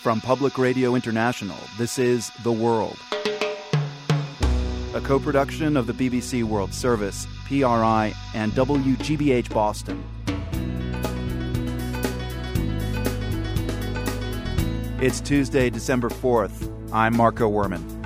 From Public Radio International, this is The World, a co production of the BBC World Service, PRI, and WGBH Boston. It's Tuesday, December 4th. I'm Marco Werman.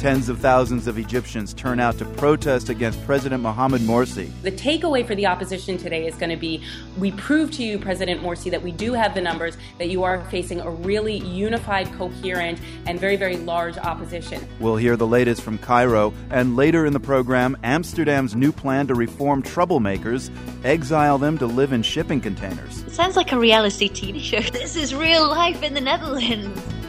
Tens of thousands of Egyptians turn out to protest against President Mohamed Morsi. The takeaway for the opposition today is going to be we prove to you, President Morsi, that we do have the numbers, that you are facing a really unified, coherent, and very, very large opposition. We'll hear the latest from Cairo, and later in the program, Amsterdam's new plan to reform troublemakers, exile them to live in shipping containers. It sounds like a reality TV show. This is real life in the Netherlands.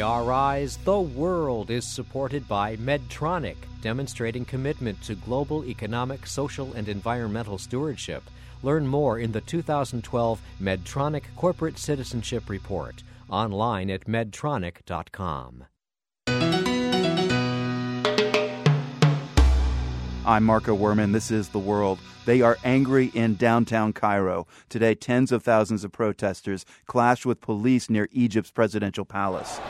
PRI's The World is supported by Medtronic, demonstrating commitment to global economic, social, and environmental stewardship. Learn more in the 2012 Medtronic Corporate Citizenship Report, online at medtronic.com. I'm Marco Werman. This is The World. They are angry in downtown Cairo. Today, tens of thousands of protesters clashed with police near Egypt's presidential palace.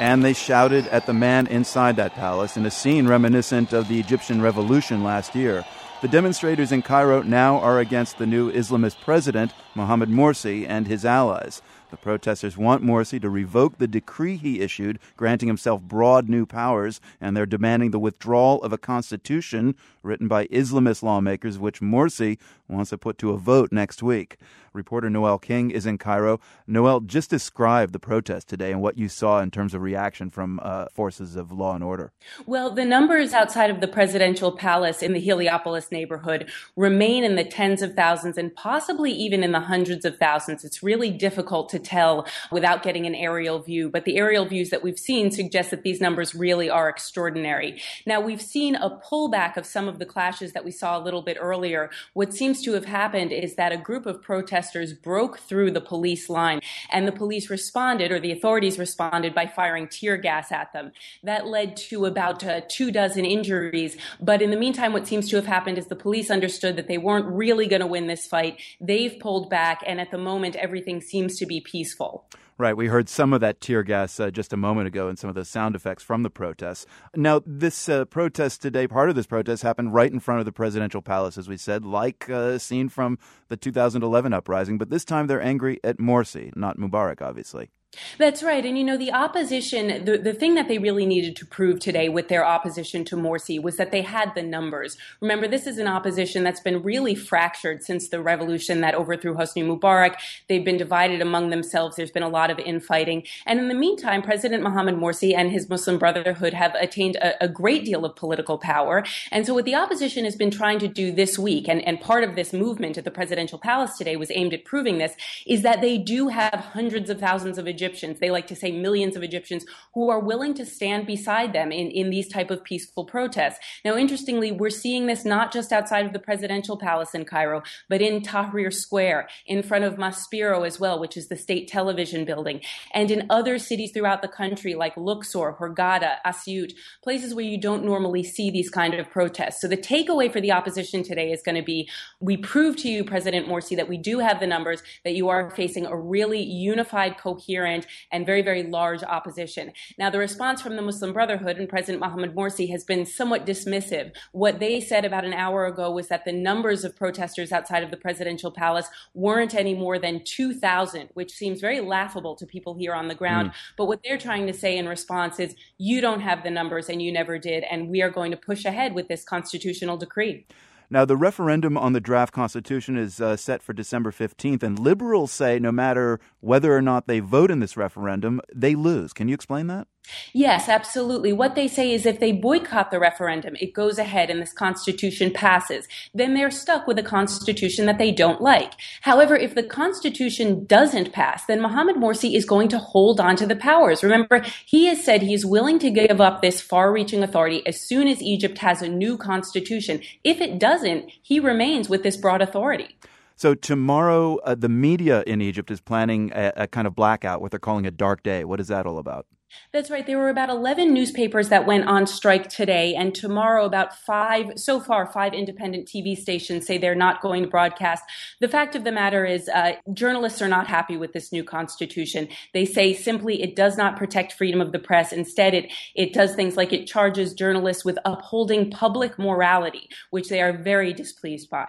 And they shouted at the man inside that palace in a scene reminiscent of the Egyptian revolution last year. The demonstrators in Cairo now are against the new Islamist president, Mohamed Morsi, and his allies. The protesters want Morsi to revoke the decree he issued, granting himself broad new powers, and they're demanding the withdrawal of a constitution written by Islamist lawmakers, which Morsi wants to put to a vote next week. Reporter Noel King is in Cairo. Noel, just describe the protest today and what you saw in terms of reaction from uh, forces of law and order. Well, the numbers outside of the presidential palace in the Heliopolis neighborhood remain in the tens of thousands and possibly even in the hundreds of thousands. It's really difficult to tell without getting an aerial view, but the aerial views that we've seen suggest that these numbers really are extraordinary. Now, we've seen a pullback of some of the clashes that we saw a little bit earlier. What seems to have happened is that a group of protesters broke through the police line, and the police responded, or the authorities responded, by firing tear gas at them. That led to about uh, two dozen injuries. But in the meantime, what seems to have happened is the police understood that they weren't really going to win this fight. They've pulled back, and at the moment, everything seems to be peaceful. Right. We heard some of that tear gas uh, just a moment ago and some of the sound effects from the protests. Now, this uh, protest today, part of this protest happened right in front of the presidential palace, as we said, like a uh, scene from the 2011 uprising. But this time they're angry at Morsi, not Mubarak, obviously. That's right. And you know, the opposition, the, the thing that they really needed to prove today with their opposition to Morsi was that they had the numbers. Remember, this is an opposition that's been really fractured since the revolution that overthrew Hosni Mubarak. They've been divided among themselves. There's been a lot of infighting. And in the meantime, President Mohamed Morsi and his Muslim Brotherhood have attained a, a great deal of political power. And so what the opposition has been trying to do this week, and, and part of this movement at the presidential palace today was aimed at proving this, is that they do have hundreds of thousands of Egyptians Egyptians, they like to say millions of Egyptians who are willing to stand beside them in, in these type of peaceful protests. Now, interestingly, we're seeing this not just outside of the presidential palace in Cairo, but in Tahrir Square, in front of Maspero as well, which is the state television building, and in other cities throughout the country like Luxor, Hurghada, Asyut, places where you don't normally see these kind of protests. So the takeaway for the opposition today is going to be, we prove to you, President Morsi, that we do have the numbers, that you are facing a really unified, coherent, and very, very large opposition. Now, the response from the Muslim Brotherhood and President Mohamed Morsi has been somewhat dismissive. What they said about an hour ago was that the numbers of protesters outside of the presidential palace weren't any more than 2,000, which seems very laughable to people here on the ground. Mm. But what they're trying to say in response is, you don't have the numbers and you never did, and we are going to push ahead with this constitutional decree. Now, the referendum on the draft constitution is uh, set for December 15th, and liberals say no matter whether or not they vote in this referendum, they lose. Can you explain that? Yes, absolutely. What they say is if they boycott the referendum, it goes ahead and this constitution passes, then they're stuck with a constitution that they don't like. However, if the constitution doesn't pass, then Mohamed Morsi is going to hold on to the powers. Remember, he has said he's willing to give up this far reaching authority as soon as Egypt has a new constitution. If it doesn't, he remains with this broad authority. So tomorrow, uh, the media in Egypt is planning a, a, kind of blackout, what they're calling a dark day. What is that all about? That's right. There were about 11 newspapers that went on strike today, and tomorrow, about five, so far, five independent TV stations say they're not going to broadcast. The fact of the matter is, uh, journalists are not happy with this new constitution. They say simply it does not protect freedom of the press. Instead, it, it does things like it charges journalists with upholding public morality, which they are very displeased by.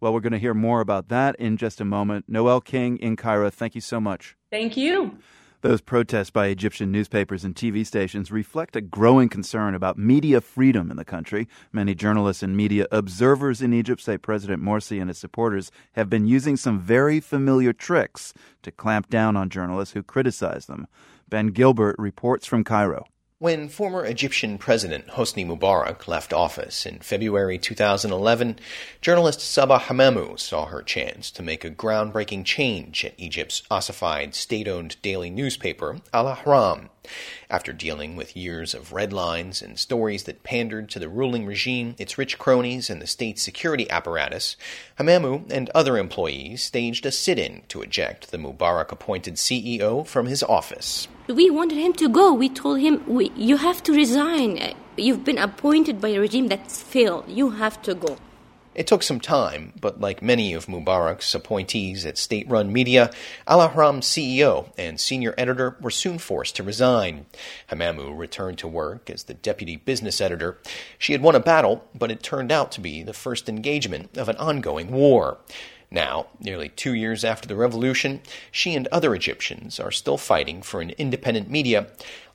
Well, we're going to hear more about that in just a moment. Noel King in Cairo, thank you so much. Thank you. Those protests by Egyptian newspapers and TV stations reflect a growing concern about media freedom in the country. Many journalists and media observers in Egypt say President Morsi and his supporters have been using some very familiar tricks to clamp down on journalists who criticize them. Ben Gilbert reports from Cairo. When former Egyptian President Hosni Mubarak left office in February 2011, journalist Sabah Hamamou saw her chance to make a groundbreaking change at Egypt's ossified state owned daily newspaper, Al Ahram. After dealing with years of red lines and stories that pandered to the ruling regime, its rich cronies, and the state's security apparatus, Hamamou and other employees staged a sit in to eject the Mubarak appointed CEO from his office. We wanted him to go. We told him, we, You have to resign. You've been appointed by a regime that's failed. You have to go. It took some time, but like many of Mubarak's appointees at state run media, Al Ahram's CEO and senior editor were soon forced to resign. Hamamou returned to work as the deputy business editor. She had won a battle, but it turned out to be the first engagement of an ongoing war. Now, nearly two years after the revolution, she and other Egyptians are still fighting for an independent media.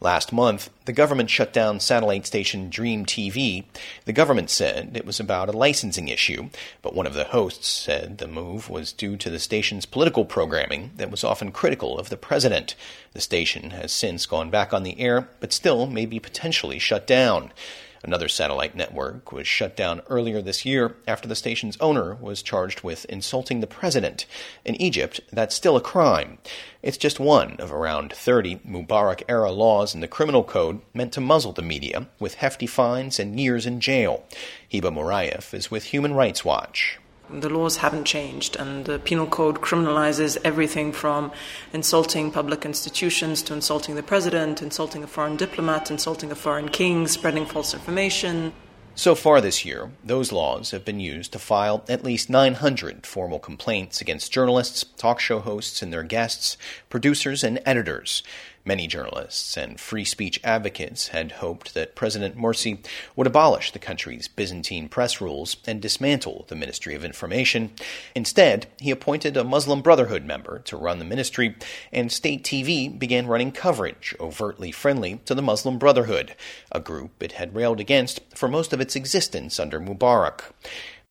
Last month, the government shut down satellite station Dream TV. The government said it was about a licensing issue, but one of the hosts said the move was due to the station's political programming that was often critical of the president. The station has since gone back on the air, but still may be potentially shut down. Another satellite network was shut down earlier this year after the station's owner was charged with insulting the president. In Egypt, that's still a crime. It's just one of around 30 Mubarak era laws in the criminal code meant to muzzle the media with hefty fines and years in jail. Heba Morayef is with Human Rights Watch. The laws haven't changed, and the penal code criminalizes everything from insulting public institutions to insulting the president, insulting a foreign diplomat, insulting a foreign king, spreading false information. So far this year, those laws have been used to file at least 900 formal complaints against journalists, talk show hosts and their guests, producers, and editors. Many journalists and free speech advocates had hoped that President Morsi would abolish the country's Byzantine press rules and dismantle the Ministry of Information. Instead, he appointed a Muslim Brotherhood member to run the ministry, and state TV began running coverage overtly friendly to the Muslim Brotherhood, a group it had railed against for most of its existence under Mubarak.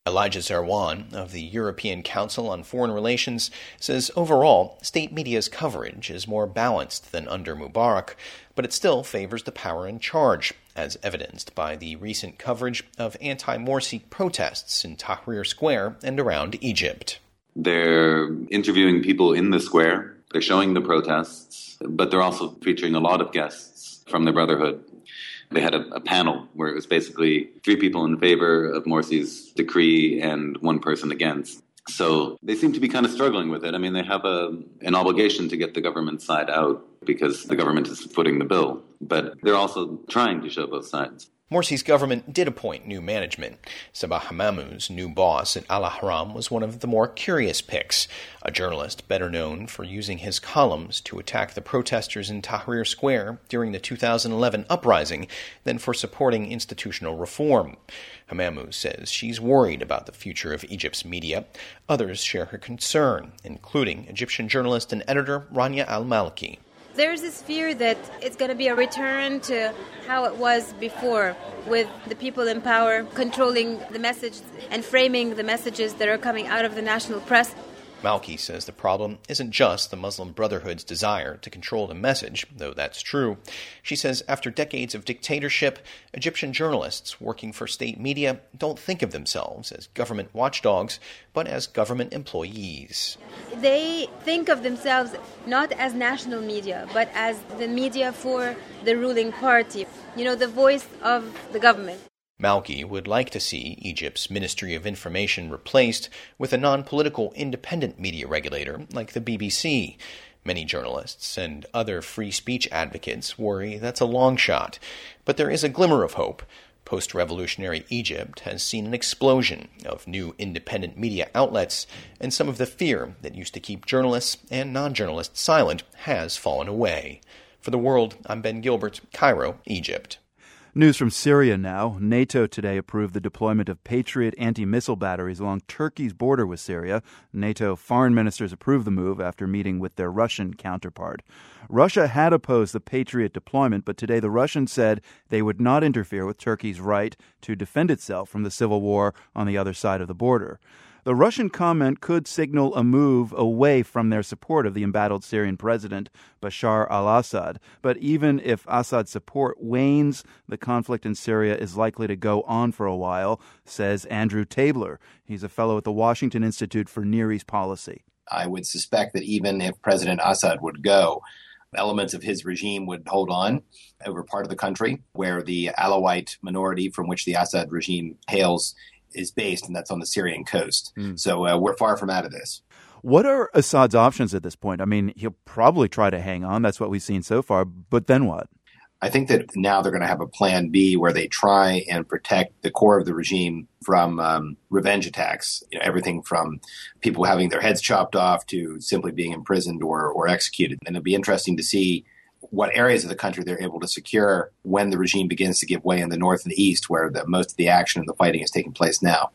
Elijah Zarwan of the European Council on Foreign Relations says overall, state media's coverage is more balanced than under Mubarak, but it still favors the power in charge, as evidenced by the recent coverage of anti Morsi protests in Tahrir Square and around Egypt. They're interviewing people in the square, they're showing the protests, but they're also featuring a lot of guests from the Brotherhood they had a, a, panel where it was basically three people in favor of Morsi's decree and one person against. So they seem to be kind of struggling with it. I mean, they have a, an obligation to get the government side out because the government is footing the bill, but they're also trying to show both sides. Morsi's government did appoint new management. Sabah Hamamou's new boss at Al Ahram was one of the more curious picks, a journalist better known for using his columns to attack the protesters in Tahrir Square during the 2011 uprising than for supporting institutional reform. Hamamou says she's worried about the future of Egypt's media. Others share her concern, including Egyptian journalist and editor Rania Al Malky there's this fear that it's going to be a return to how it was before, with the people in power controlling the message and framing the messages that are coming out of the national press. Malky says the problem isn't just the Muslim Brotherhood's desire to control the message, though that's true. She says after decades of dictatorship, Egyptian journalists working for state media don't think of themselves as government watchdogs, but as government employees. They think of themselves not as national media, but as the media for the ruling party, you know, the voice of the government. Malky would like to see Egypt's Ministry of Information replaced with a non political independent media regulator like the BBC. Many journalists and other free speech advocates worry that's a long shot, but there is a glimmer of hope. Post revolutionary Egypt has seen an explosion of new independent media outlets, and some of the fear that used to keep journalists and non journalists silent has fallen away. For the world, I'm Ben Gilbert, Cairo, Egypt. News from Syria now. NATO today approved the deployment of Patriot anti missile batteries along Turkey's border with Syria. NATO foreign ministers approved the move after meeting with their Russian counterpart. Russia had opposed the Patriot deployment, but today the Russians said they would not interfere with Turkey's right to defend itself from the civil war on the other side of the border. The Russian comment could signal a move away from their support of the embattled Syrian president, Bashar al Assad. But even if Assad's support wanes, the conflict in Syria is likely to go on for a while, says Andrew Tabler. He's a fellow at the Washington Institute for Near East Policy. I would suspect that even if President Assad would go, elements of his regime would hold on over part of the country where the Alawite minority from which the Assad regime hails is based, and that's on the Syrian coast. Mm. So uh, we're far from out of this. What are Assad's options at this point? I mean, he'll probably try to hang on. That's what we've seen so far. But then what? I think that now they're going to have a plan B where they try and protect the core of the regime from um, revenge attacks. You know, everything from people having their heads chopped off to simply being imprisoned or, or executed. And it'll be interesting to see what areas of the country they're able to secure when the regime begins to give way in the north and the east, where the, most of the action and the fighting is taking place now.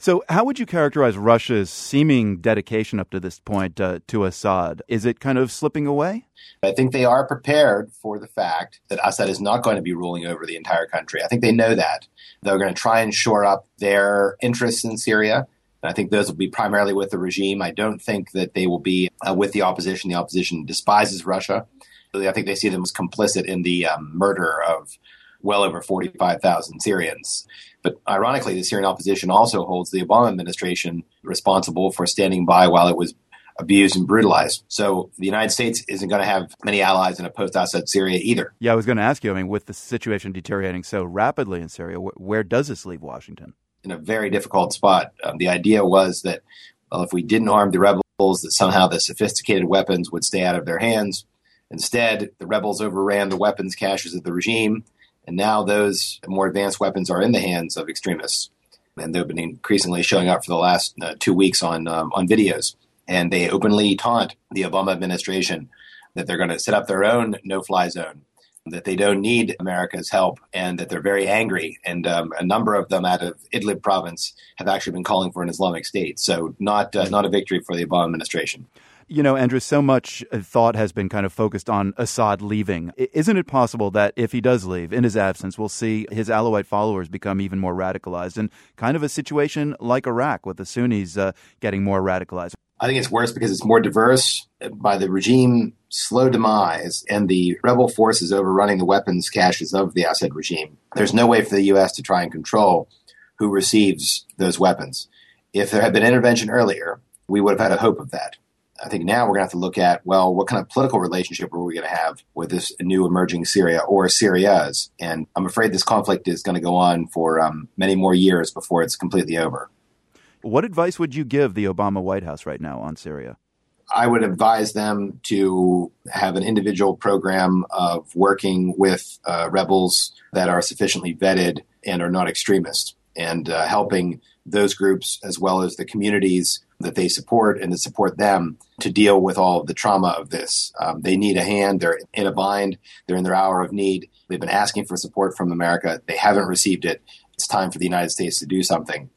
So, how would you characterize Russia's seeming dedication up to this point uh, to Assad? Is it kind of slipping away? I think they are prepared for the fact that Assad is not going to be ruling over the entire country. I think they know that. They're going to try and shore up their interests in Syria. And I think those will be primarily with the regime. I don't think that they will be uh, with the opposition. The opposition despises Russia. I think they see them as complicit in the um, murder of well over 45,000 Syrians. But ironically, the Syrian opposition also holds the Obama administration responsible for standing by while it was abused and brutalized. So the United States isn't going to have many allies in a post-Assad Syria either. Yeah, I was going to ask you. I mean, with the situation deteriorating so rapidly in Syria, where does this leave Washington? In a very difficult spot. Um, the idea was that, well, if we didn't arm the rebels, that somehow the sophisticated weapons would stay out of their hands. Instead, the rebels overran the weapons caches of the regime, and now those more advanced weapons are in the hands of extremists. And they've been increasingly showing up for the last uh, two weeks on um, on videos, and they openly taunt the Obama administration that they're going to set up their own no-fly zone, that they don't need America's help, and that they're very angry. And um, a number of them out of Idlib province have actually been calling for an Islamic State. So not uh, not a victory for the Obama administration. You know, Andrew, so much uh, thought has been kind of focused on Assad leaving. Isn't it possible that if he does leave, in his absence, we'll see his Alawite followers become even more radicalized and kind of a situation like Iraq with the Sunnis uh, getting more radicalized? I think it's worse because it's more diverse by the regime slow demise and the rebel forces overrunning the weapons caches of the Assad regime. There's no way for the U.S. to try and control who receives those weapons. If there had been intervention earlier, we would have had a hope of that. I think now we're going to have to look at, well, what kind of political relationship are we going to have with this new emerging Syria or Syrias? And I'm afraid this conflict is going to go on for um, many more years before it's completely over. What advice would you give the Obama White House right now on Syria? I would advise them to have an individual program of working with uh, rebels that are sufficiently vetted and are not extremists and uh, helping those groups as well as the communities that they support and to support them to deal with all of the trauma of this. Um, they need a hand. They're in a bind. They're in their hour of need. They've been asking for support from America. They haven't received it. It's time for the United States to do something.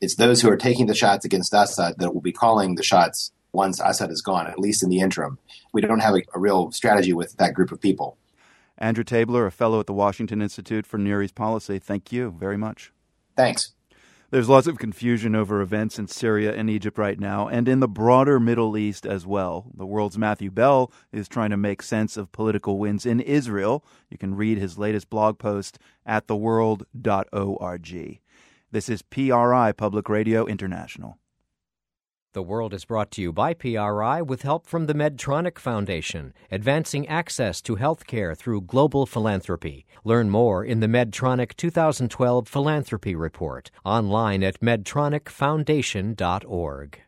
It's those who are taking the shots against Assad that will be calling the shots once Assad is gone, at least in the interim. We don't have a, a real strategy with that group of people. Andrew Tabler, a fellow at the Washington Institute for Near East Policy, thank you very much. Thanks. There's lots of confusion over events in Syria and Egypt right now, and in the broader Middle East as well. The world's Matthew Bell is trying to make sense of political winds in Israel. You can read his latest blog post at theworld.org. This is PRI Public Radio International. The World is brought to you by PRI with help from the Medtronic Foundation, advancing access to healthcare through global philanthropy. Learn more in the Medtronic 2012 Philanthropy Report, online at medtronicfoundation.org.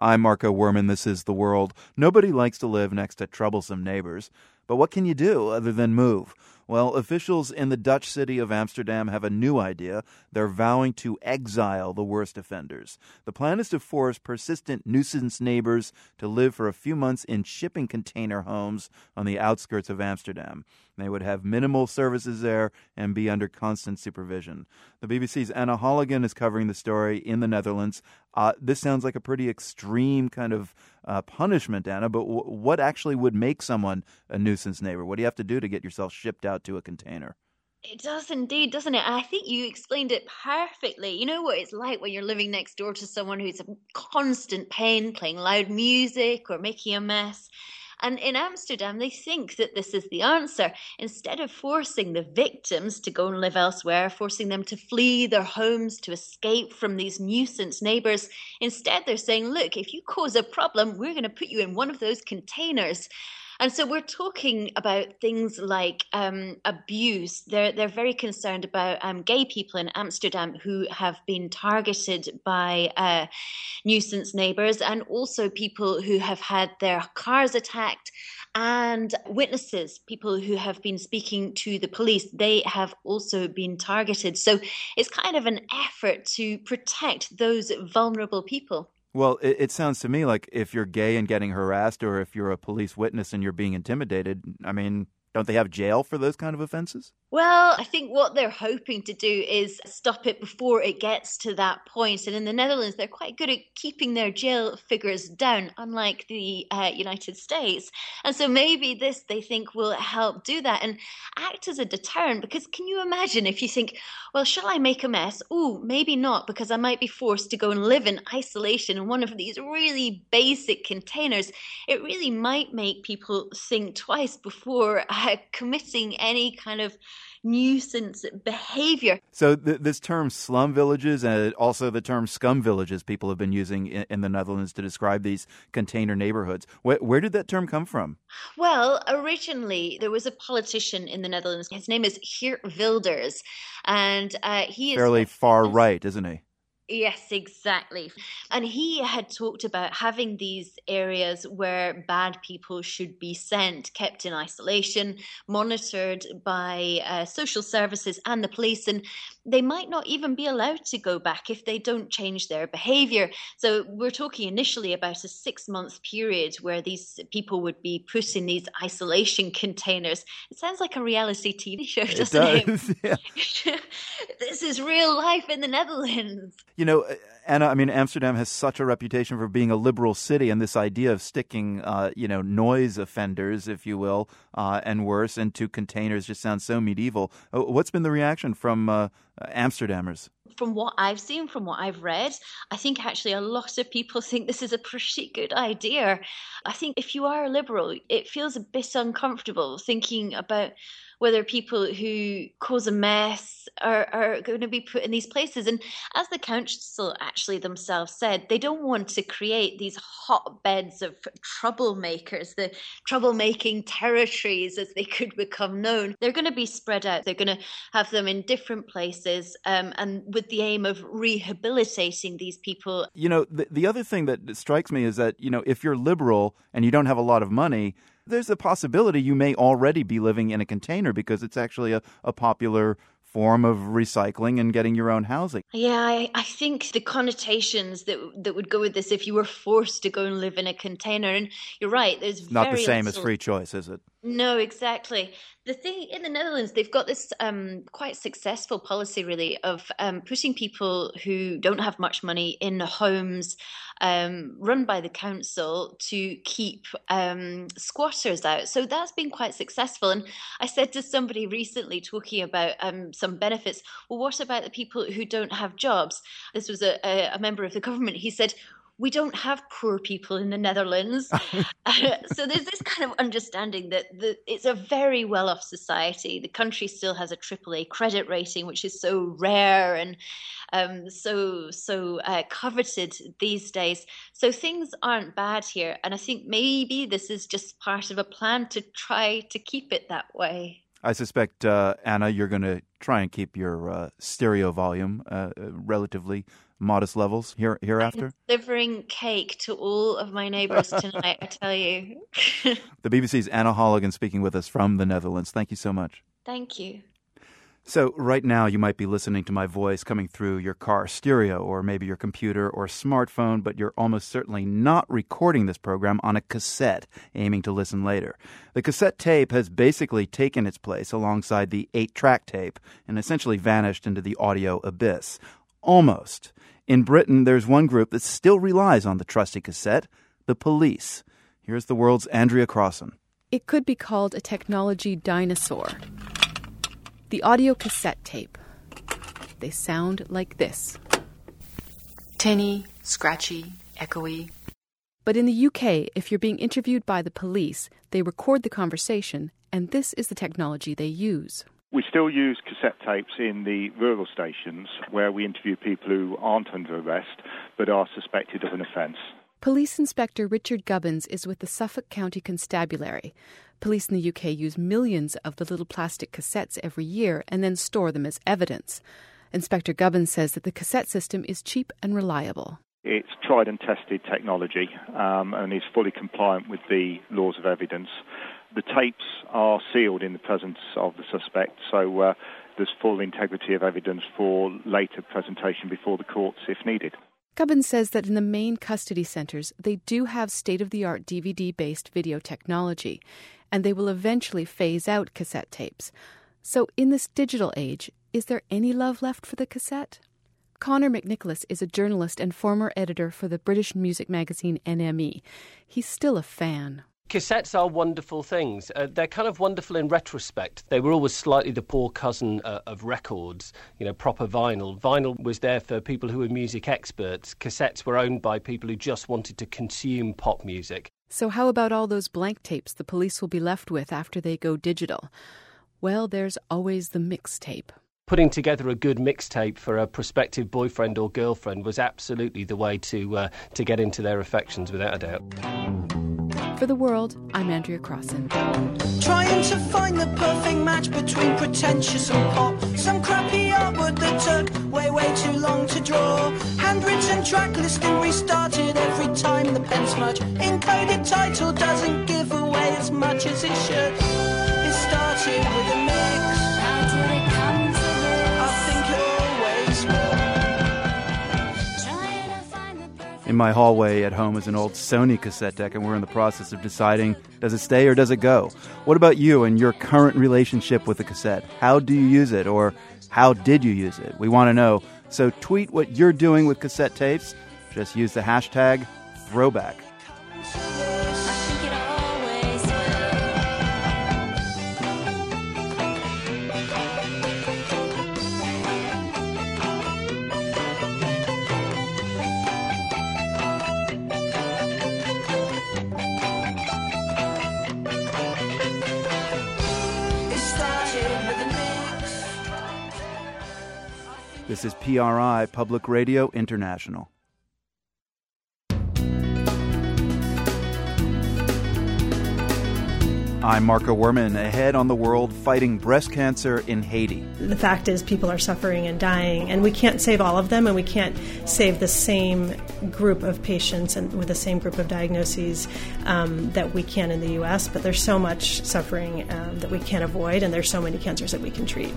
I'm Marco Werman. This is The World. Nobody likes to live next to troublesome neighbors. But what can you do other than move? Well, officials in the Dutch city of Amsterdam have a new idea. They're vowing to exile the worst offenders. The plan is to force persistent nuisance neighbors to live for a few months in shipping container homes on the outskirts of Amsterdam. They would have minimal services there and be under constant supervision. The BBC's Anna Holligan is covering the story in the Netherlands. Uh, this sounds like a pretty extreme kind of uh, punishment, Anna, but w- what actually would make someone a nuisance neighbor? What do you have to do to get yourself shipped out to a container? It does indeed, doesn't it? I think you explained it perfectly. You know what it's like when you're living next door to someone who's a constant pain, playing loud music or making a mess. And in Amsterdam, they think that this is the answer. Instead of forcing the victims to go and live elsewhere, forcing them to flee their homes, to escape from these nuisance neighbors, instead they're saying, look, if you cause a problem, we're going to put you in one of those containers. And so we're talking about things like um, abuse. They're they're very concerned about um, gay people in Amsterdam who have been targeted by uh, nuisance neighbours, and also people who have had their cars attacked. And witnesses, people who have been speaking to the police, they have also been targeted. So it's kind of an effort to protect those vulnerable people. Well, it, it, sounds to me like if you're gay and getting harassed, or if you're a police witness and you're being intimidated, I mean, don't they have jail for those kind of offenses? Well, I think what they're hoping to do is stop it before it gets to that point. And in the Netherlands, they're quite good at keeping their jail figures down, unlike the uh, United States. And so maybe this they think will help do that and act as a deterrent. Because can you imagine if you think, well, shall I make a mess? Oh, maybe not, because I might be forced to go and live in isolation in one of these really basic containers. It really might make people think twice before uh, committing any kind of nuisance behavior. So, th- this term slum villages and also the term scum villages people have been using in, in the Netherlands to describe these container neighborhoods. Where, where did that term come from? Well, originally there was a politician in the Netherlands. His name is Geert Wilders, and uh, he is fairly far right, isn't he? Yes, exactly. And he had talked about having these areas where bad people should be sent, kept in isolation, monitored by uh, social services and the police. And they might not even be allowed to go back if they don't change their behavior. So we're talking initially about a six month period where these people would be put in these isolation containers. It sounds like a reality TV show, doesn't it? Does, it? Yeah. this is real life in the Netherlands. You know, Anna, I mean, Amsterdam has such a reputation for being a liberal city, and this idea of sticking, uh, you know, noise offenders, if you will, uh, and worse, into containers just sounds so medieval. Uh, what's been the reaction from uh, Amsterdammers? From what I've seen, from what I've read, I think actually a lot of people think this is a pretty good idea. I think if you are a liberal, it feels a bit uncomfortable thinking about whether people who cause a mess are, are going to be put in these places. And as the council actually themselves said, they don't want to create these hotbeds of troublemakers, the troublemaking territories as they could become known. They're going to be spread out. They're going to have them in different places um, and with the aim of rehabilitating these people. You know, the, the other thing that strikes me is that, you know, if you're liberal and you don't have a lot of money, there's a possibility you may already be living in a container because it's actually a, a popular form of recycling and getting your own housing. Yeah, I, I, think the connotations that that would go with this if you were forced to go and live in a container, and you're right, there's not the same as free choice, is it? No, exactly. The thing in the Netherlands, they've got this um, quite successful policy, really, of um, putting people who don't have much money in homes um, run by the council to keep um, squatters out. So that's been quite successful. And I said to somebody recently, talking about um, some benefits, well, what about the people who don't have jobs? This was a, a, a member of the government. He said, we don't have poor people in the Netherlands. uh, so there's this kind of understanding that the, it's a very well off society. The country still has a AAA credit rating, which is so rare and um, so so uh, coveted these days. So things aren't bad here, and I think maybe this is just part of a plan to try to keep it that way. I suspect, uh, Anna, you're going to try and keep your uh, stereo volume uh, relatively modest levels here hereafter? delivering cake to all of my neighbors tonight, I tell you. the BBC's Anna Holligan speaking with us from the Netherlands. Thank you so much. Thank you. So, right now, you might be listening to my voice coming through your car stereo or maybe your computer or smartphone, but you're almost certainly not recording this program on a cassette, aiming to listen later. The cassette tape has basically taken its place alongside the eight track tape and essentially vanished into the audio abyss. Almost. In Britain, there's one group that still relies on the trusty cassette the police. Here's the world's Andrea Crossan. It could be called a technology dinosaur. The audio cassette tape. They sound like this tinny, scratchy, echoey. But in the UK, if you're being interviewed by the police, they record the conversation, and this is the technology they use. We still use cassette tapes in the rural stations where we interview people who aren't under arrest but are suspected of an offence. Police Inspector Richard Gubbins is with the Suffolk County Constabulary. Police in the UK use millions of the little plastic cassettes every year and then store them as evidence. Inspector Gubbins says that the cassette system is cheap and reliable. It's tried and tested technology um, and is fully compliant with the laws of evidence. The tapes are sealed in the presence of the suspect, so uh, there's full integrity of evidence for later presentation before the courts if needed. Gubbins says that in the main custody centres, they do have state of the art DVD based video technology, and they will eventually phase out cassette tapes. So, in this digital age, is there any love left for the cassette? Conor McNicholas is a journalist and former editor for the British music magazine NME. He's still a fan. Cassettes are wonderful things. Uh, they're kind of wonderful in retrospect. They were always slightly the poor cousin uh, of records, you know, proper vinyl. Vinyl was there for people who were music experts. Cassettes were owned by people who just wanted to consume pop music. So, how about all those blank tapes the police will be left with after they go digital? Well, there's always the mixtape. Putting together a good mixtape for a prospective boyfriend or girlfriend was absolutely the way to uh, to get into their affections, without a doubt. For the world, I'm Andrea Crossan. Trying to find the perfect match between pretentious and pop. Some crappy artwork that took way, way too long to draw. Handwritten track listing restarted every time the pen smudge. Encoded title doesn't give away as much as it should. It started with a mix. In my hallway at home is an old Sony cassette deck, and we're in the process of deciding does it stay or does it go? What about you and your current relationship with the cassette? How do you use it, or how did you use it? We want to know. So tweet what you're doing with cassette tapes. Just use the hashtag throwback. Is PRI, Public Radio International. I'm Marco Werman, ahead on the world fighting breast cancer in Haiti. The fact is, people are suffering and dying, and we can't save all of them, and we can't save the same group of patients and with the same group of diagnoses um, that we can in the U.S. But there's so much suffering um, that we can't avoid, and there's so many cancers that we can treat.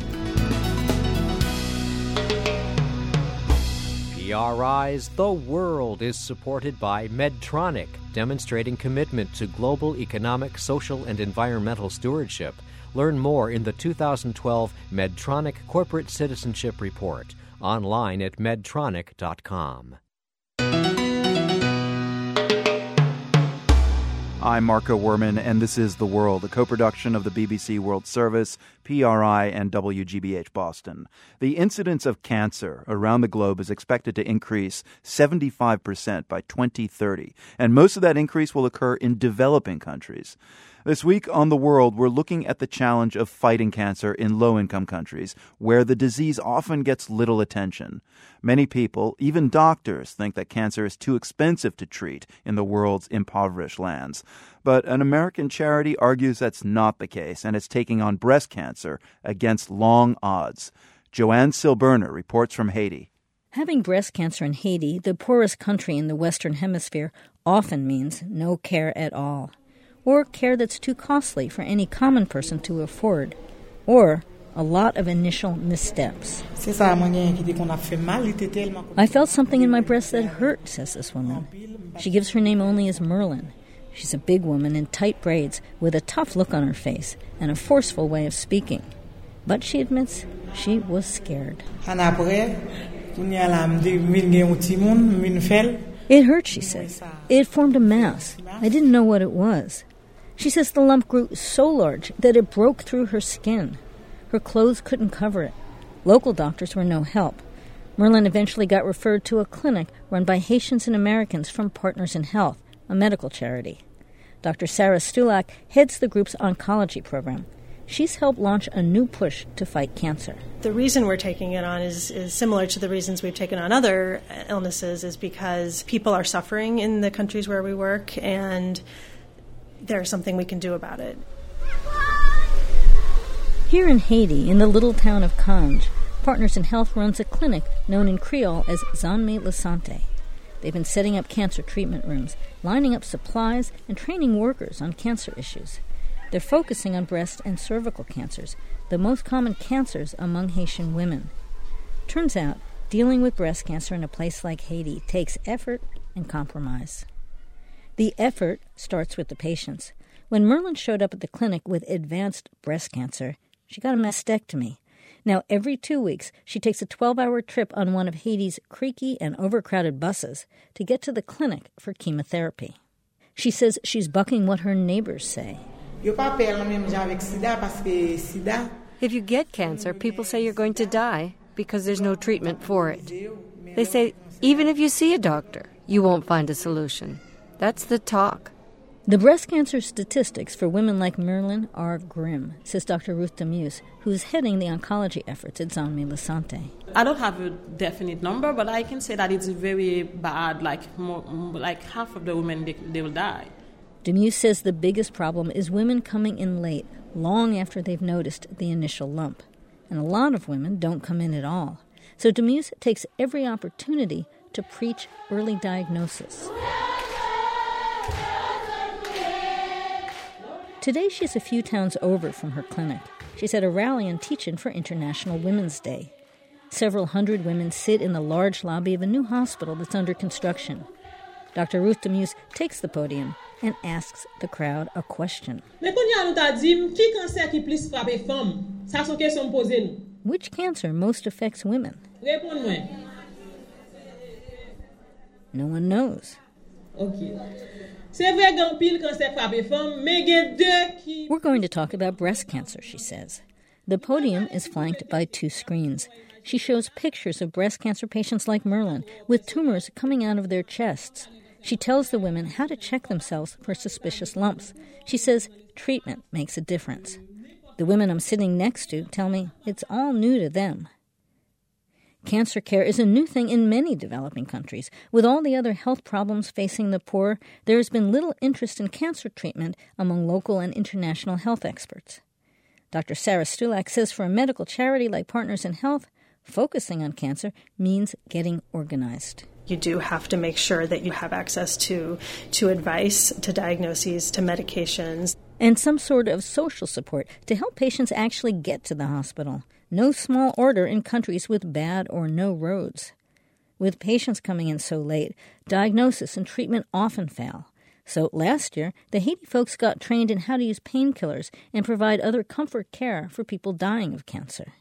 PRI's The World is supported by Medtronic, demonstrating commitment to global economic, social, and environmental stewardship. Learn more in the 2012 Medtronic Corporate Citizenship Report, online at medtronic.com. I'm Marco Werman, and this is The World, a co production of the BBC World Service, PRI, and WGBH Boston. The incidence of cancer around the globe is expected to increase 75% by 2030, and most of that increase will occur in developing countries. This week on The World, we're looking at the challenge of fighting cancer in low income countries, where the disease often gets little attention. Many people, even doctors, think that cancer is too expensive to treat in the world's impoverished lands. But an American charity argues that's not the case, and it's taking on breast cancer against long odds. Joanne Silberner reports from Haiti. Having breast cancer in Haiti, the poorest country in the Western Hemisphere, often means no care at all, or care that's too costly for any common person to afford, or a lot of initial missteps. I felt something in my breast that hurt, says this woman. She gives her name only as Merlin. She's a big woman in tight braids with a tough look on her face and a forceful way of speaking. But she admits she was scared. It hurt, she says. It formed a mass. I didn't know what it was. She says the lump grew so large that it broke through her skin. Her clothes couldn't cover it. Local doctors were no help. Merlin eventually got referred to a clinic run by Haitians and Americans from Partners in Health, a medical charity. Dr. Sarah Stulac heads the group's oncology program. She's helped launch a new push to fight cancer. The reason we're taking it on is, is similar to the reasons we've taken on other illnesses, is because people are suffering in the countries where we work, and there's something we can do about it. Here in Haiti, in the little town of Kanj, Partners in Health runs a clinic known in Creole as Zanmi Lasante. They've been setting up cancer treatment rooms, lining up supplies, and training workers on cancer issues. They're focusing on breast and cervical cancers, the most common cancers among Haitian women. Turns out, dealing with breast cancer in a place like Haiti takes effort and compromise. The effort starts with the patients. When Merlin showed up at the clinic with advanced breast cancer, she got a mastectomy. Now, every two weeks, she takes a 12 hour trip on one of Haiti's creaky and overcrowded buses to get to the clinic for chemotherapy. She says she's bucking what her neighbors say. If you get cancer, people say you're going to die because there's no treatment for it. They say even if you see a doctor, you won't find a solution. That's the talk. The breast cancer statistics for women like Merlin are grim, says Dr. Ruth Damuse, who's heading the oncology efforts at Zanmi Lasante. I don't have a definite number, but I can say that it's very bad. Like more, like half of the women, they, they will die. Damuse says the biggest problem is women coming in late, long after they've noticed the initial lump. And a lot of women don't come in at all. So Damuse takes every opportunity to preach early diagnosis. Today she's a few towns over from her clinic. She's at a rally in Teachin for International Women's Day. Several hundred women sit in the large lobby of a new hospital that's under construction. Dr. Ruth Damuse takes the podium and asks the crowd a question. Which cancer most affects women? No one knows. Okay. We're going to talk about breast cancer, she says. The podium is flanked by two screens. She shows pictures of breast cancer patients like Merlin with tumors coming out of their chests. She tells the women how to check themselves for suspicious lumps. She says treatment makes a difference. The women I'm sitting next to tell me it's all new to them. Cancer care is a new thing in many developing countries. With all the other health problems facing the poor, there has been little interest in cancer treatment among local and international health experts. Dr. Sarah Stulac says for a medical charity like Partners in Health, focusing on cancer means getting organized. You do have to make sure that you have access to, to advice, to diagnoses, to medications. And some sort of social support to help patients actually get to the hospital no small order in countries with bad or no roads. With patients coming in so late, diagnosis and treatment often fail. So last year, the Haiti folks got trained in how to use painkillers and provide other comfort care for people dying of cancer.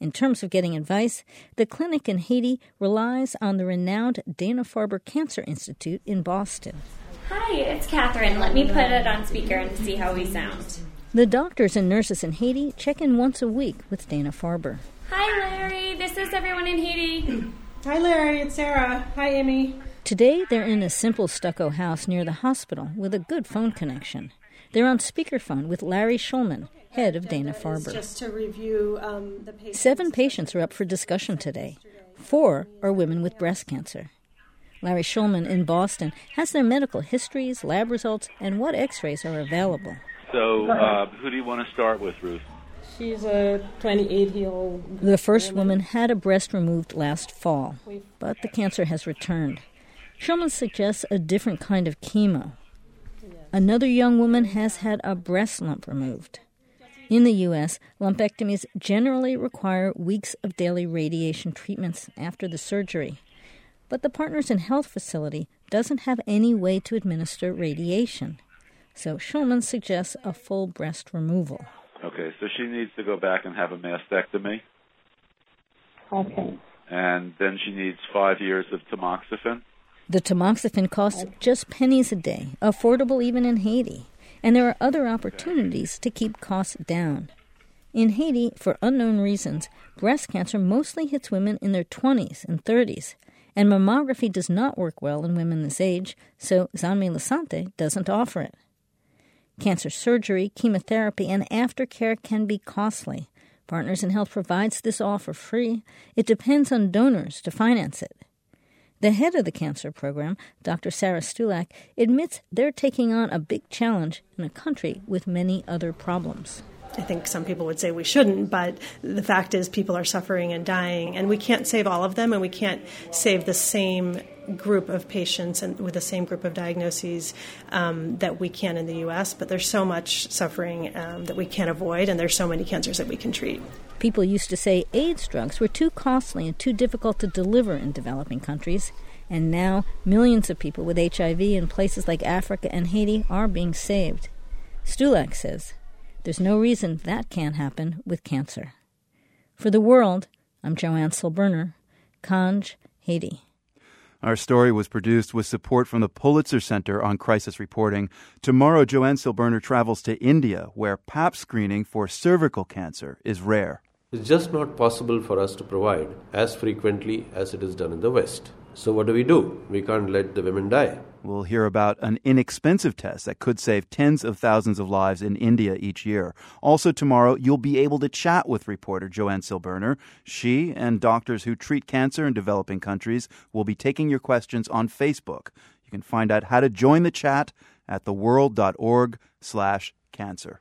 In terms of getting advice, the clinic in Haiti relies on the renowned Dana Farber Cancer Institute in Boston. Hi, it's Catherine. Let me put it on speaker and see how we sound. The doctors and nurses in Haiti check in once a week with Dana Farber. Hi, Larry. This is everyone in Haiti. Hi, Larry. It's Sarah. Hi, Amy. Today, they're in a simple stucco house near the hospital with a good phone connection. They're on speakerphone with Larry Shulman, head of Dana Farber. Just to review um, the patients. Seven patients are up for discussion today. Four are women with breast cancer. Larry Shulman in Boston has their medical histories, lab results, and what x rays are available. So, uh, who do you want to start with, Ruth? She's a 28 year old. The first woman had a breast removed last fall, but the cancer has returned. Shulman suggests a different kind of chemo. Another young woman has had a breast lump removed. In the U.S., lumpectomies generally require weeks of daily radiation treatments after the surgery. But the Partners in Health facility doesn't have any way to administer radiation. So Shulman suggests a full breast removal. Okay, so she needs to go back and have a mastectomy. Okay. And then she needs five years of tamoxifen. The tamoxifen costs just pennies a day, affordable even in Haiti. And there are other opportunities to keep costs down. In Haiti, for unknown reasons, breast cancer mostly hits women in their 20s and 30s, and mammography does not work well in women this age, so Zanmi Lasante doesn't offer it. Cancer surgery, chemotherapy, and aftercare can be costly. Partners in Health provides this all for free. It depends on donors to finance it. The head of the cancer program, Dr. Sarah Stulac, admits they're taking on a big challenge in a country with many other problems. I think some people would say we shouldn't, but the fact is people are suffering and dying, and we can't save all of them, and we can't save the same group of patients and with the same group of diagnoses um, that we can in the U.S. But there's so much suffering um, that we can't avoid, and there's so many cancers that we can treat. People used to say AIDS drugs were too costly and too difficult to deliver in developing countries. And now, millions of people with HIV in places like Africa and Haiti are being saved. Stulac says there's no reason that can't happen with cancer. For the world, I'm Joanne Silberner, Cange, Haiti. Our story was produced with support from the Pulitzer Center on Crisis Reporting. Tomorrow, Joanne Silberner travels to India, where Pap screening for cervical cancer is rare. It's just not possible for us to provide as frequently as it is done in the West. So, what do we do? We can't let the women die. We'll hear about an inexpensive test that could save tens of thousands of lives in India each year. Also, tomorrow, you'll be able to chat with reporter Joanne Silberner. She and doctors who treat cancer in developing countries will be taking your questions on Facebook. You can find out how to join the chat at theworld.org slash cancer.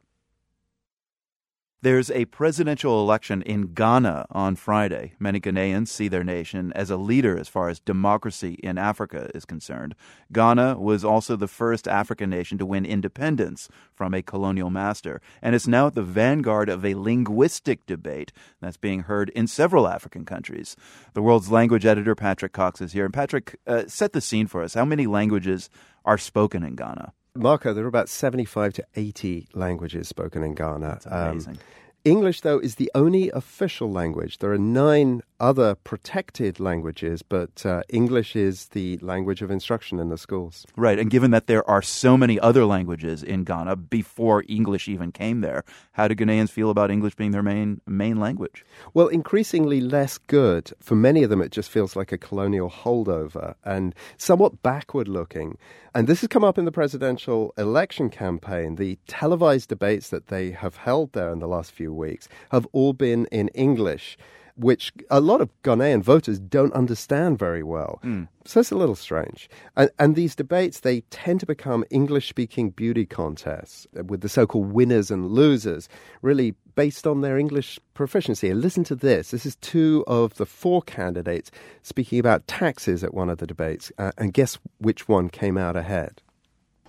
There's a presidential election in Ghana on Friday. Many Ghanaians see their nation as a leader as far as democracy in Africa is concerned. Ghana was also the first African nation to win independence from a colonial master, and it's now at the vanguard of a linguistic debate that's being heard in several African countries. The world's language editor, Patrick Cox, is here. And Patrick, uh, set the scene for us. How many languages are spoken in Ghana? Marco, there are about 75 to 80 languages spoken in Ghana. That's amazing. Um, English, though, is the only official language. There are nine other protected languages, but uh, English is the language of instruction in the schools. Right, and given that there are so many other languages in Ghana before English even came there, how do Ghanaians feel about English being their main main language? Well, increasingly less good. For many of them, it just feels like a colonial holdover and somewhat backward looking. And this has come up in the presidential election campaign. The televised debates that they have held there in the last few weeks have all been in English, which a lot of Ghanaian voters don't understand very well. Mm. So it's a little strange. And, and these debates, they tend to become English speaking beauty contests with the so called winners and losers, really based on their English proficiency. And listen to this this is two of the four candidates speaking about taxes at one of the debates. Uh, and guess which one came out ahead?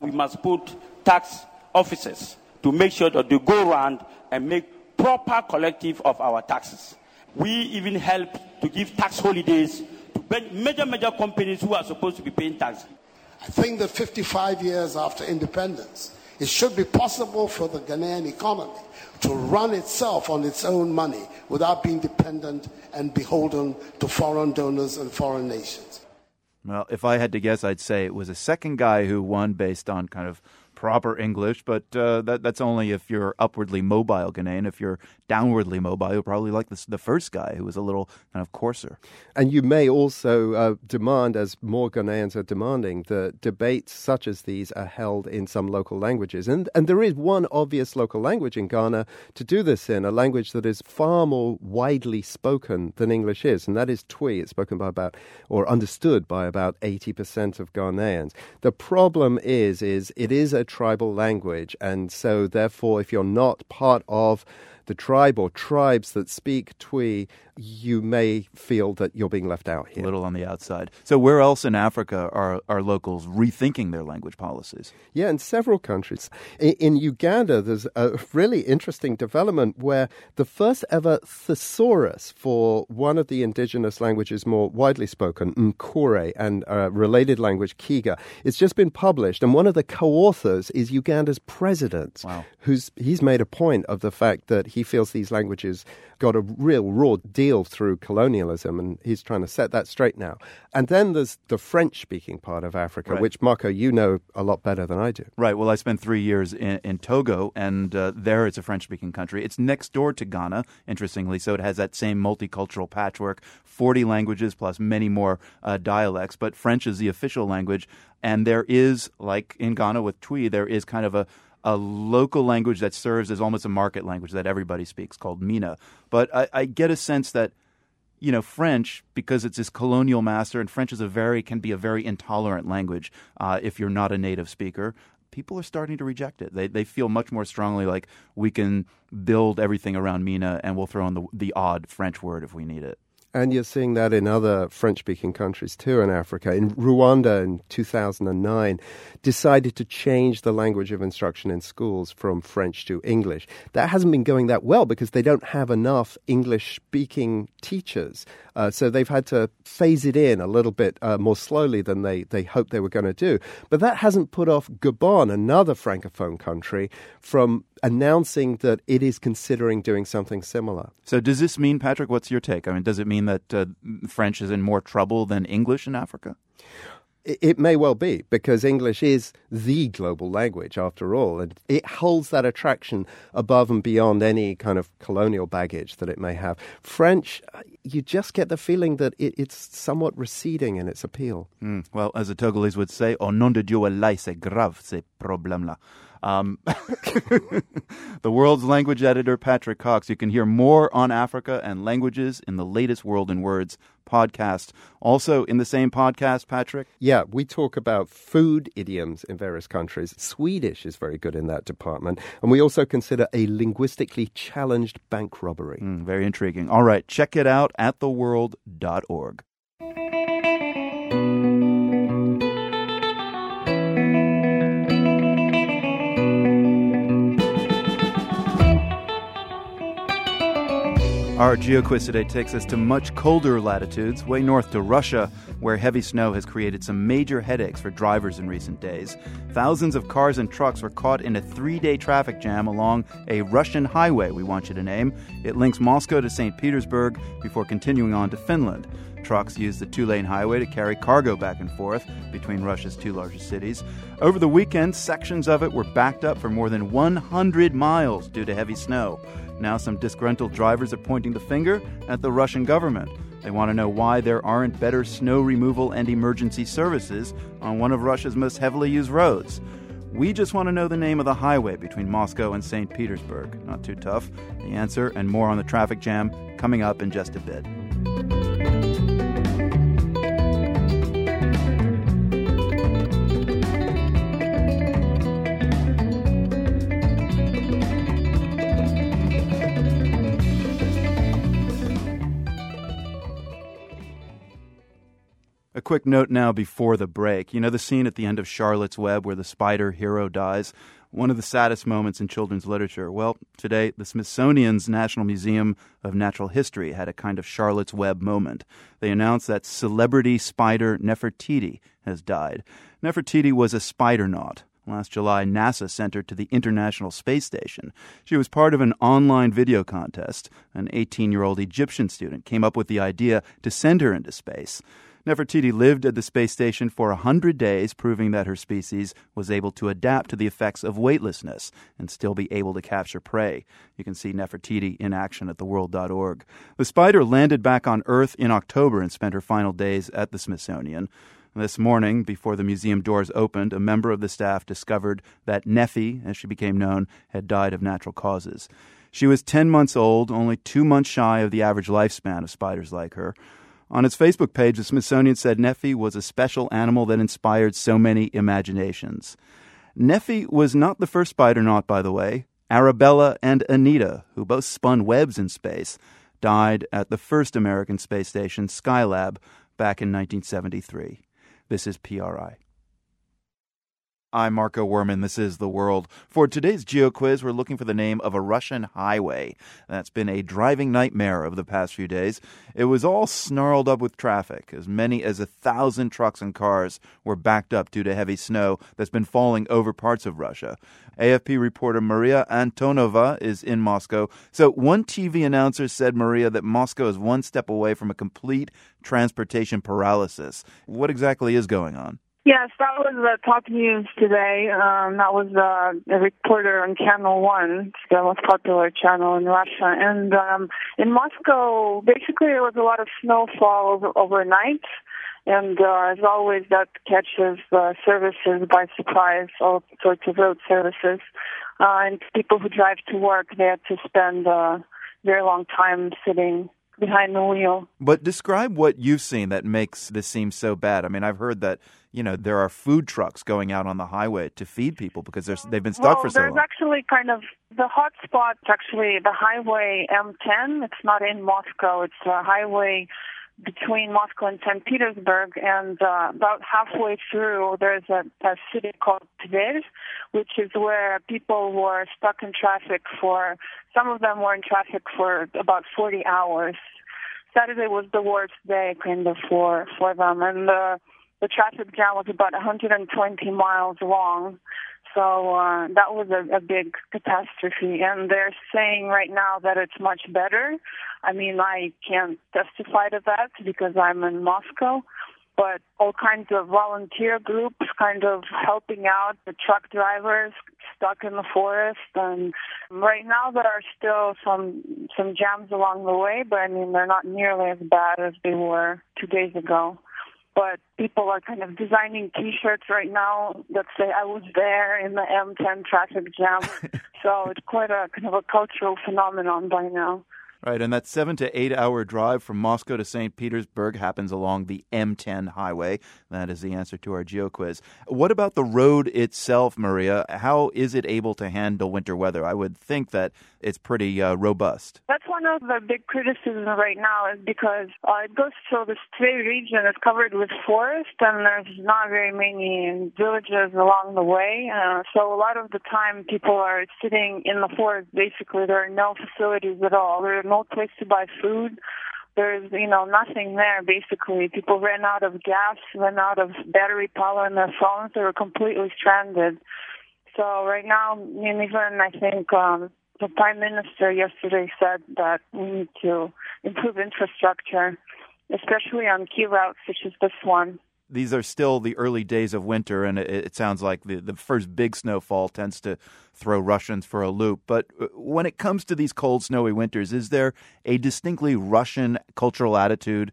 We must put tax officers to make sure that they go around and make proper collective of our taxes. We even help to give tax holidays to major, major companies who are supposed to be paying tax. I think that 55 years after independence, it should be possible for the Ghanaian economy to run itself on its own money without being dependent and beholden to foreign donors and foreign nations. Well, if I had to guess, I'd say it was a second guy who won based on kind of proper English, but uh, that, that's only if you're upwardly mobile Ghanaian. If you're downwardly mobile, you'll probably like this, the first guy who was a little kind of coarser. And you may also uh, demand, as more Ghanaians are demanding, that debates such as these are held in some local languages. And, and there is one obvious local language in Ghana to do this in, a language that is far more widely spoken than English is, and that is Twi. It's spoken by about, or understood by about 80% of Ghanaians. The problem is, is it is a tribal language, and so therefore, if you're not part of the tribe or tribes that speak Twi, you may feel that you're being left out here. A little on the outside. So, where else in Africa are, are locals rethinking their language policies? Yeah, in several countries. In, in Uganda, there's a really interesting development where the first ever thesaurus for one of the indigenous languages more widely spoken, Mkure, and a related language, Kiga, it's just been published. And one of the co authors is Uganda's president, wow. who's he's made a point of the fact that he feels these languages got a real raw deal through colonialism, and he's trying to set that straight now. And then there's the French speaking part of Africa, Right. which, Marco, you know a lot better than I do. Right. Well, I spent three years in, in Togo, and uh, there it's a French speaking country. It's next door to Ghana, interestingly, so it has that same multicultural patchwork 40 languages plus many more uh, dialects, but French is the official language. And there is, like in Ghana with Twi, there is kind of a a local language that serves as almost a market language that everybody speaks called Mina. But I, I get a sense that you know French because it's this colonial master, and French is a very can be a very intolerant language uh, if you're not a native speaker. People are starting to reject it. They they feel much more strongly like we can build everything around Mina, and we'll throw in the the odd French word if we need it. And you're seeing that in other French speaking countries too in Africa. In Rwanda in 2009, decided to change the language of instruction in schools from French to English. That hasn't been going that well because they don't have enough English speaking teachers. Uh, so they've had to phase it in a little bit uh, more slowly than they, they hoped they were going to do. But that hasn't put off Gabon, another francophone country, from announcing that it is considering doing something similar. So does this mean, Patrick? What's your take? I mean, does it mean that uh, French is in more trouble than English in Africa? It may well be because English is the global language after all, and it holds that attraction above and beyond any kind of colonial baggage that it may have. French, uh, you just get the feeling that it, it's somewhat receding in its appeal. Hmm. Well, as the Togolese would say, au nom de Dieu, c'est grave, ces problèmes-là. Um, the world's language editor, Patrick Cox. You can hear more on Africa and languages in the latest World in Words podcast. Also, in the same podcast, Patrick, Yeah, we talk about food idioms in various countries. Swedish is very good in that department. And we also consider a linguistically challenged bank robbery. Hmm, very intriguing. All right, check it out at theworld.org. Our GeoQuiz today takes us to much colder latitudes, way north to Russia, where heavy snow has created some major headaches for drivers in recent days. Thousands of cars and trucks were caught in a three day traffic jam along a Russian highway we want you to name. It links Moscow to St. Petersburg before continuing on to Finland. Trucks use the two lane highway to carry cargo back and forth between Russia's two largest cities. Over the weekend, sections of it were backed up for more than 100 miles due to heavy snow. Now, some disgruntled drivers are pointing the finger at the Russian government. They want to know why there aren't better snow removal and emergency services on one of Russia's most heavily used roads. We just want to know the name of the highway between Moscow and St. Petersburg. Not too tough. The answer and more on the traffic jam coming up in just a bit. Quick note now before the break. You know the scene at the end of Charlotte's Web where the spider hero dies? One of the saddest moments in children's literature. Well, today, the Smithsonian's National Museum of Natural History had a kind of Charlotte's Web moment. They announced that celebrity spider Nefertiti has died. Nefertiti was a spidernaut. Last July, NASA sent her to the International Space Station. She was part of an online video contest. An 18 year old Egyptian student came up with the idea to send her into space. Nefertiti lived at the space station for a 100 days, proving that her species was able to adapt to the effects of weightlessness and still be able to capture prey. You can see Nefertiti in action at theworld.org. The spider landed back on Earth in October and spent her final days at the Smithsonian. This morning, before the museum doors opened, a member of the staff discovered that Neffy, as she became known, had died of natural causes. She was 10 months old, only two months shy of the average lifespan of spiders like her. On its Facebook page, the Smithsonian said Neffy was a special animal that inspired so many imaginations. Neffy was not the first spider naut, by the way. Arabella and Anita, who both spun webs in space, died at the first American space station, Skylab, back in 1973. This is PRI. I'm Marco Werman. This is The World. For today's Geo Quiz, we're looking for the name of a Russian highway. That's been a driving nightmare of the past few days. It was all snarled up with traffic. As many as a thousand trucks and cars were backed up due to heavy snow that's been falling over parts of Russia. AFP reporter Maria Antonova is in Moscow. So, one TV announcer said, Maria, that Moscow is one step away from a complete transportation paralysis. What exactly is going on? Yes, that was the top news today. Um, that was uh, a reporter on Channel One, the most popular channel in Russia. And um, in Moscow, basically, there was a lot of snowfall over, overnight. And uh, as always, that catches uh, services by surprise, all sorts of road services. Uh, and people who drive to work, they had to spend a very long time sitting behind the wheel. But describe what you've seen that makes this seem so bad. I mean, I've heard that you know there are food trucks going out on the highway to feed people because they've been stuck well, for so there's long. actually kind of the hot spot. Actually, the highway M10. It's not in Moscow. It's a highway between Moscow and St. Petersburg, and uh, about halfway through, there's a, a city called Tver, which is where people were stuck in traffic for. Some of them were in traffic for about 40 hours. Saturday was the worst day, kind of for for them, and the the traffic jam was about 120 miles long. So uh, that was a, a big catastrophe, and they're saying right now that it's much better. I mean, I can't testify to that because I'm in Moscow, but all kinds of volunteer groups kind of helping out the truck drivers stuck in the forest and right now there are still some some jams along the way but i mean they're not nearly as bad as they were two days ago but people are kind of designing T-shirts right now that say "I was there in the M10 traffic jam." so it's quite a kind of a cultural phenomenon by now. Right, and that seven to eight hour drive from Moscow to St. Petersburg happens along the M10 highway. That is the answer to our geo quiz. What about the road itself, Maria? How is it able to handle winter weather? I would think that it's pretty uh, robust. That's one of the big criticisms right now is because uh, it goes through this Tver region is covered with forest and there's not very many villages along the way. Uh, so a lot of the time people are sitting in the forest. Basically, there are no facilities at all. No place to buy food. There's, you know, nothing there basically. People ran out of gas, ran out of battery power in their phones. They were completely stranded. So right now, I mean, even I think um, the prime minister yesterday said that we need to improve infrastructure, especially on key routes such as this one. These are still the early days of winter, and it, it sounds like the, the first big snowfall tends to throw Russians for a loop. But uh, when it comes to these cold, snowy winters, is there a distinctly Russian cultural attitude?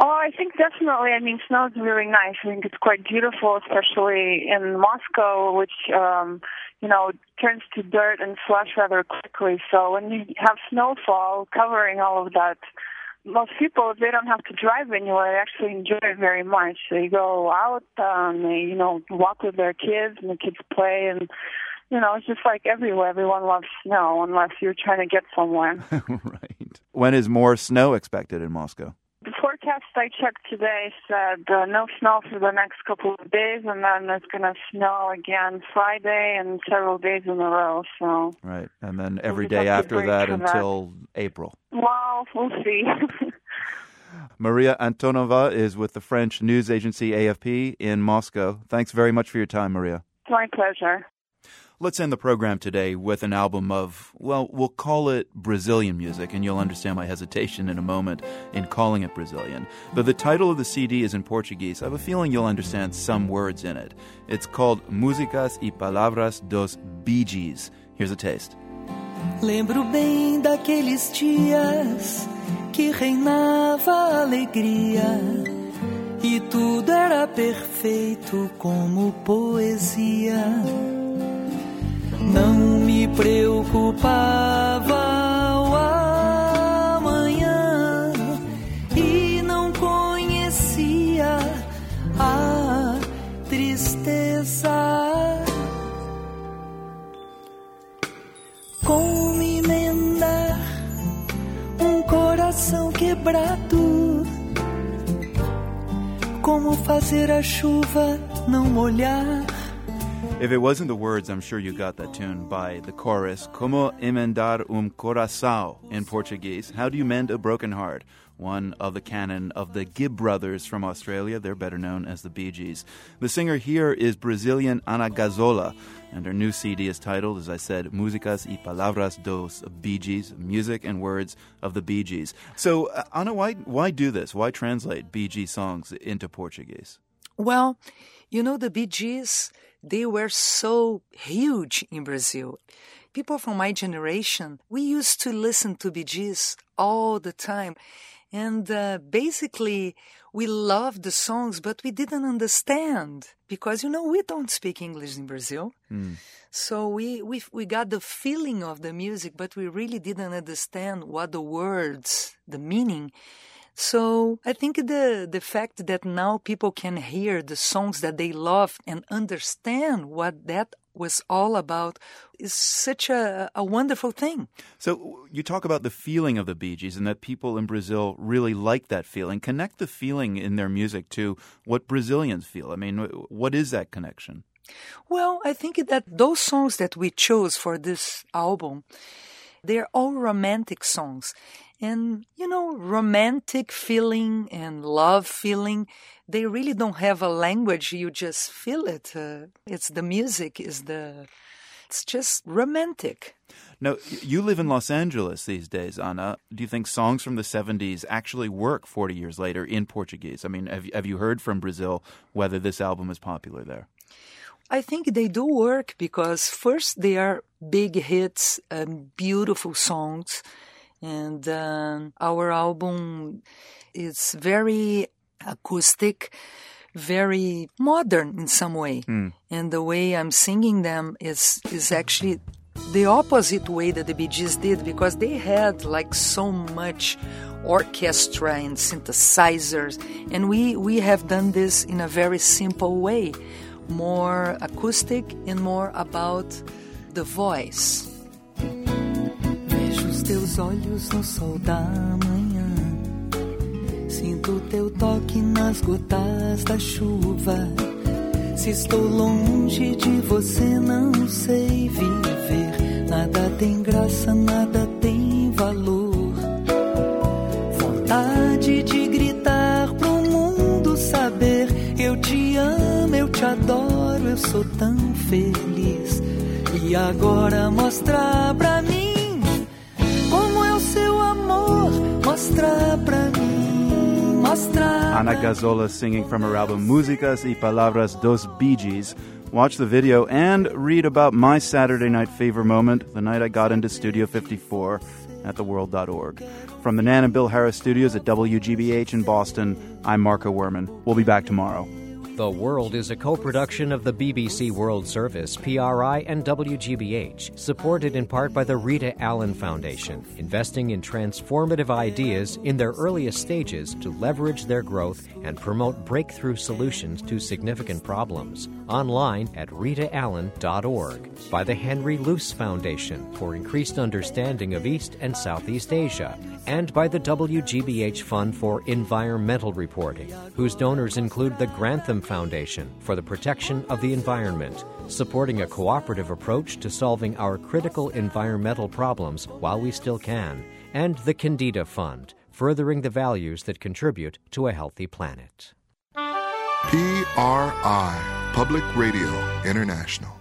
Oh, I think definitely. I mean, snow is really nice. I think it's quite beautiful, especially in Moscow, which um, you know turns to dirt and slush rather quickly. So when you have snowfall covering all of that, most people they don't have to drive anywhere, they actually enjoy it very much. They go out, um, they you know walk with their kids, and the kids play, and you know it's just like everywhere. Everyone loves snow unless you're trying to get somewhere. right. When is more snow expected in Moscow? The forecast I checked today said uh, no snow for the next couple of days, and then it's going to snow again Friday and several days in a row. So right, and then every day after that for that. until April. well, we'll see. Maria Antonova is with the French news agency AFP in Moscow. Thanks very much for your time, Maria. it's my pleasure. Let's end the program today with an album of, well, we'll call it Brazilian music, and you'll understand my hesitation in a moment in calling it Brazilian. Though the title of the CD is in Portuguese, I have a feeling you'll understand some words in it. It's called Músicas e Palavras dos Bee Gees. Here's a taste. Lembro bem daqueles dias que reinava alegria e tudo era perfeito como poesia. Não me preocupava o amanhã e não conhecia a tristeza. Como emendar um coração quebrado? Como fazer a chuva não molhar? If it wasn't the words, I'm sure you got that tune by the chorus. Como emendar um coração in Portuguese. How do you mend a broken heart? One of the canon of the Gibb brothers from Australia. They're better known as the Bee Gees. The singer here is Brazilian Ana Gazola, and her new CD is titled, as I said, Músicas y Palavras dos Bee Gees, music and words of the Bee Gees. So, uh, Ana, why, why do this? Why translate Bee songs into Portuguese? Well, you know, the Bee Gees they were so huge in Brazil. People from my generation, we used to listen to Gees all the time. And uh, basically, we loved the songs, but we didn't understand because, you know, we don't speak English in Brazil. Mm. So we, we, we got the feeling of the music, but we really didn't understand what the words, the meaning. So I think the the fact that now people can hear the songs that they love and understand what that was all about is such a, a wonderful thing. So you talk about the feeling of the Bee Gees and that people in Brazil really like that feeling. Connect the feeling in their music to what Brazilians feel. I mean, what is that connection? Well, I think that those songs that we chose for this album, they're all romantic songs. And, you know, romantic feeling and love feeling, they really don't have a language. You just feel it. Uh, it's the music, is the. It's just romantic. Now, you live in Los Angeles these days, Ana. Do you think songs from the 70s actually work 40 years later in Portuguese? I mean, have, have you heard from Brazil whether this album is popular there? I think they do work because first they are big hits and beautiful songs. And um, our album is very acoustic very modern in some way. Mm. and the way i'm singing them is is actually the opposite way that the Bee Gees did because they had like so much orchestra and synthesizers. And we we have done this in a very simple way more acoustic and more about the voice teus olhos no sol da manhã. Sinto teu toque nas gotas da chuva. Se estou longe de você, não sei viver. Nada tem graça, nada sou tão feliz. E agora mostrar pra mim Ana Gazola singing from her album Músicas y Palabras dos Bee Gees. Watch the video and read about my Saturday night fever moment, the night I got into Studio 54 at theworld.org. From the Nan and Bill Harris studios at WGBH in Boston, I'm Marco Werman. We'll be back tomorrow. The World is a co production of the BBC World Service, PRI, and WGBH, supported in part by the Rita Allen Foundation, investing in transformative ideas in their earliest stages to leverage their growth and promote breakthrough solutions to significant problems. Online at ritaallen.org. By the Henry Luce Foundation for increased understanding of East and Southeast Asia, and by the WGBH Fund for Environmental Reporting, whose donors include the Grantham Foundation for the Protection of the Environment, supporting a cooperative approach to solving our critical environmental problems while we still can, and the Kendeda Fund, furthering the values that contribute to a healthy planet. PRI, Public Radio International.